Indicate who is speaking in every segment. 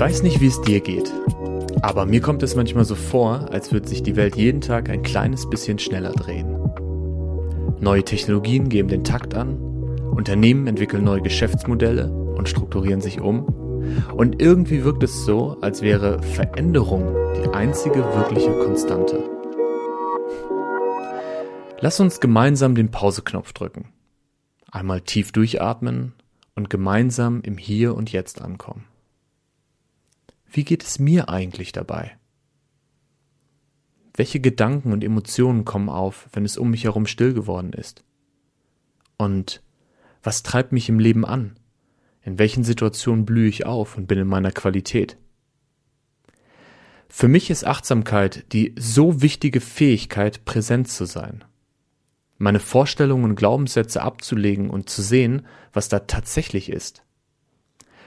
Speaker 1: Ich weiß nicht, wie es dir geht, aber mir kommt es manchmal so vor, als würde sich die Welt jeden Tag ein kleines bisschen schneller drehen. Neue Technologien geben den Takt an, Unternehmen entwickeln neue Geschäftsmodelle und strukturieren sich um. Und irgendwie wirkt es so, als wäre Veränderung die einzige wirkliche Konstante. Lass uns gemeinsam den Pauseknopf drücken. Einmal tief durchatmen und gemeinsam im Hier und Jetzt ankommen. Wie geht es mir eigentlich dabei? Welche Gedanken und Emotionen kommen auf, wenn es um mich herum still geworden ist? Und was treibt mich im Leben an? In welchen Situationen blühe ich auf und bin in meiner Qualität? Für mich ist Achtsamkeit die so wichtige Fähigkeit, präsent zu sein. Meine Vorstellungen und Glaubenssätze abzulegen und zu sehen, was da tatsächlich ist.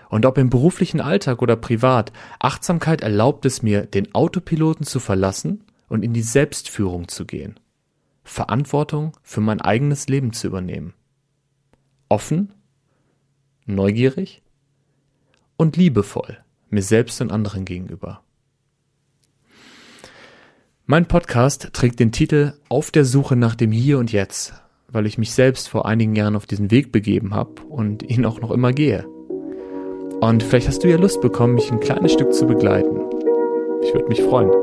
Speaker 1: Und ob im beruflichen Alltag oder privat, Achtsamkeit erlaubt es mir, den Autopiloten zu verlassen und in die Selbstführung zu gehen. Verantwortung für mein eigenes Leben zu übernehmen. Offen, neugierig und liebevoll mir selbst und anderen gegenüber. Mein Podcast trägt den Titel Auf der Suche nach dem Hier und Jetzt, weil ich mich selbst vor einigen Jahren auf diesen Weg begeben habe und ihn auch noch immer gehe. Und vielleicht hast du ja Lust bekommen, mich ein kleines Stück zu begleiten. Ich würde mich freuen.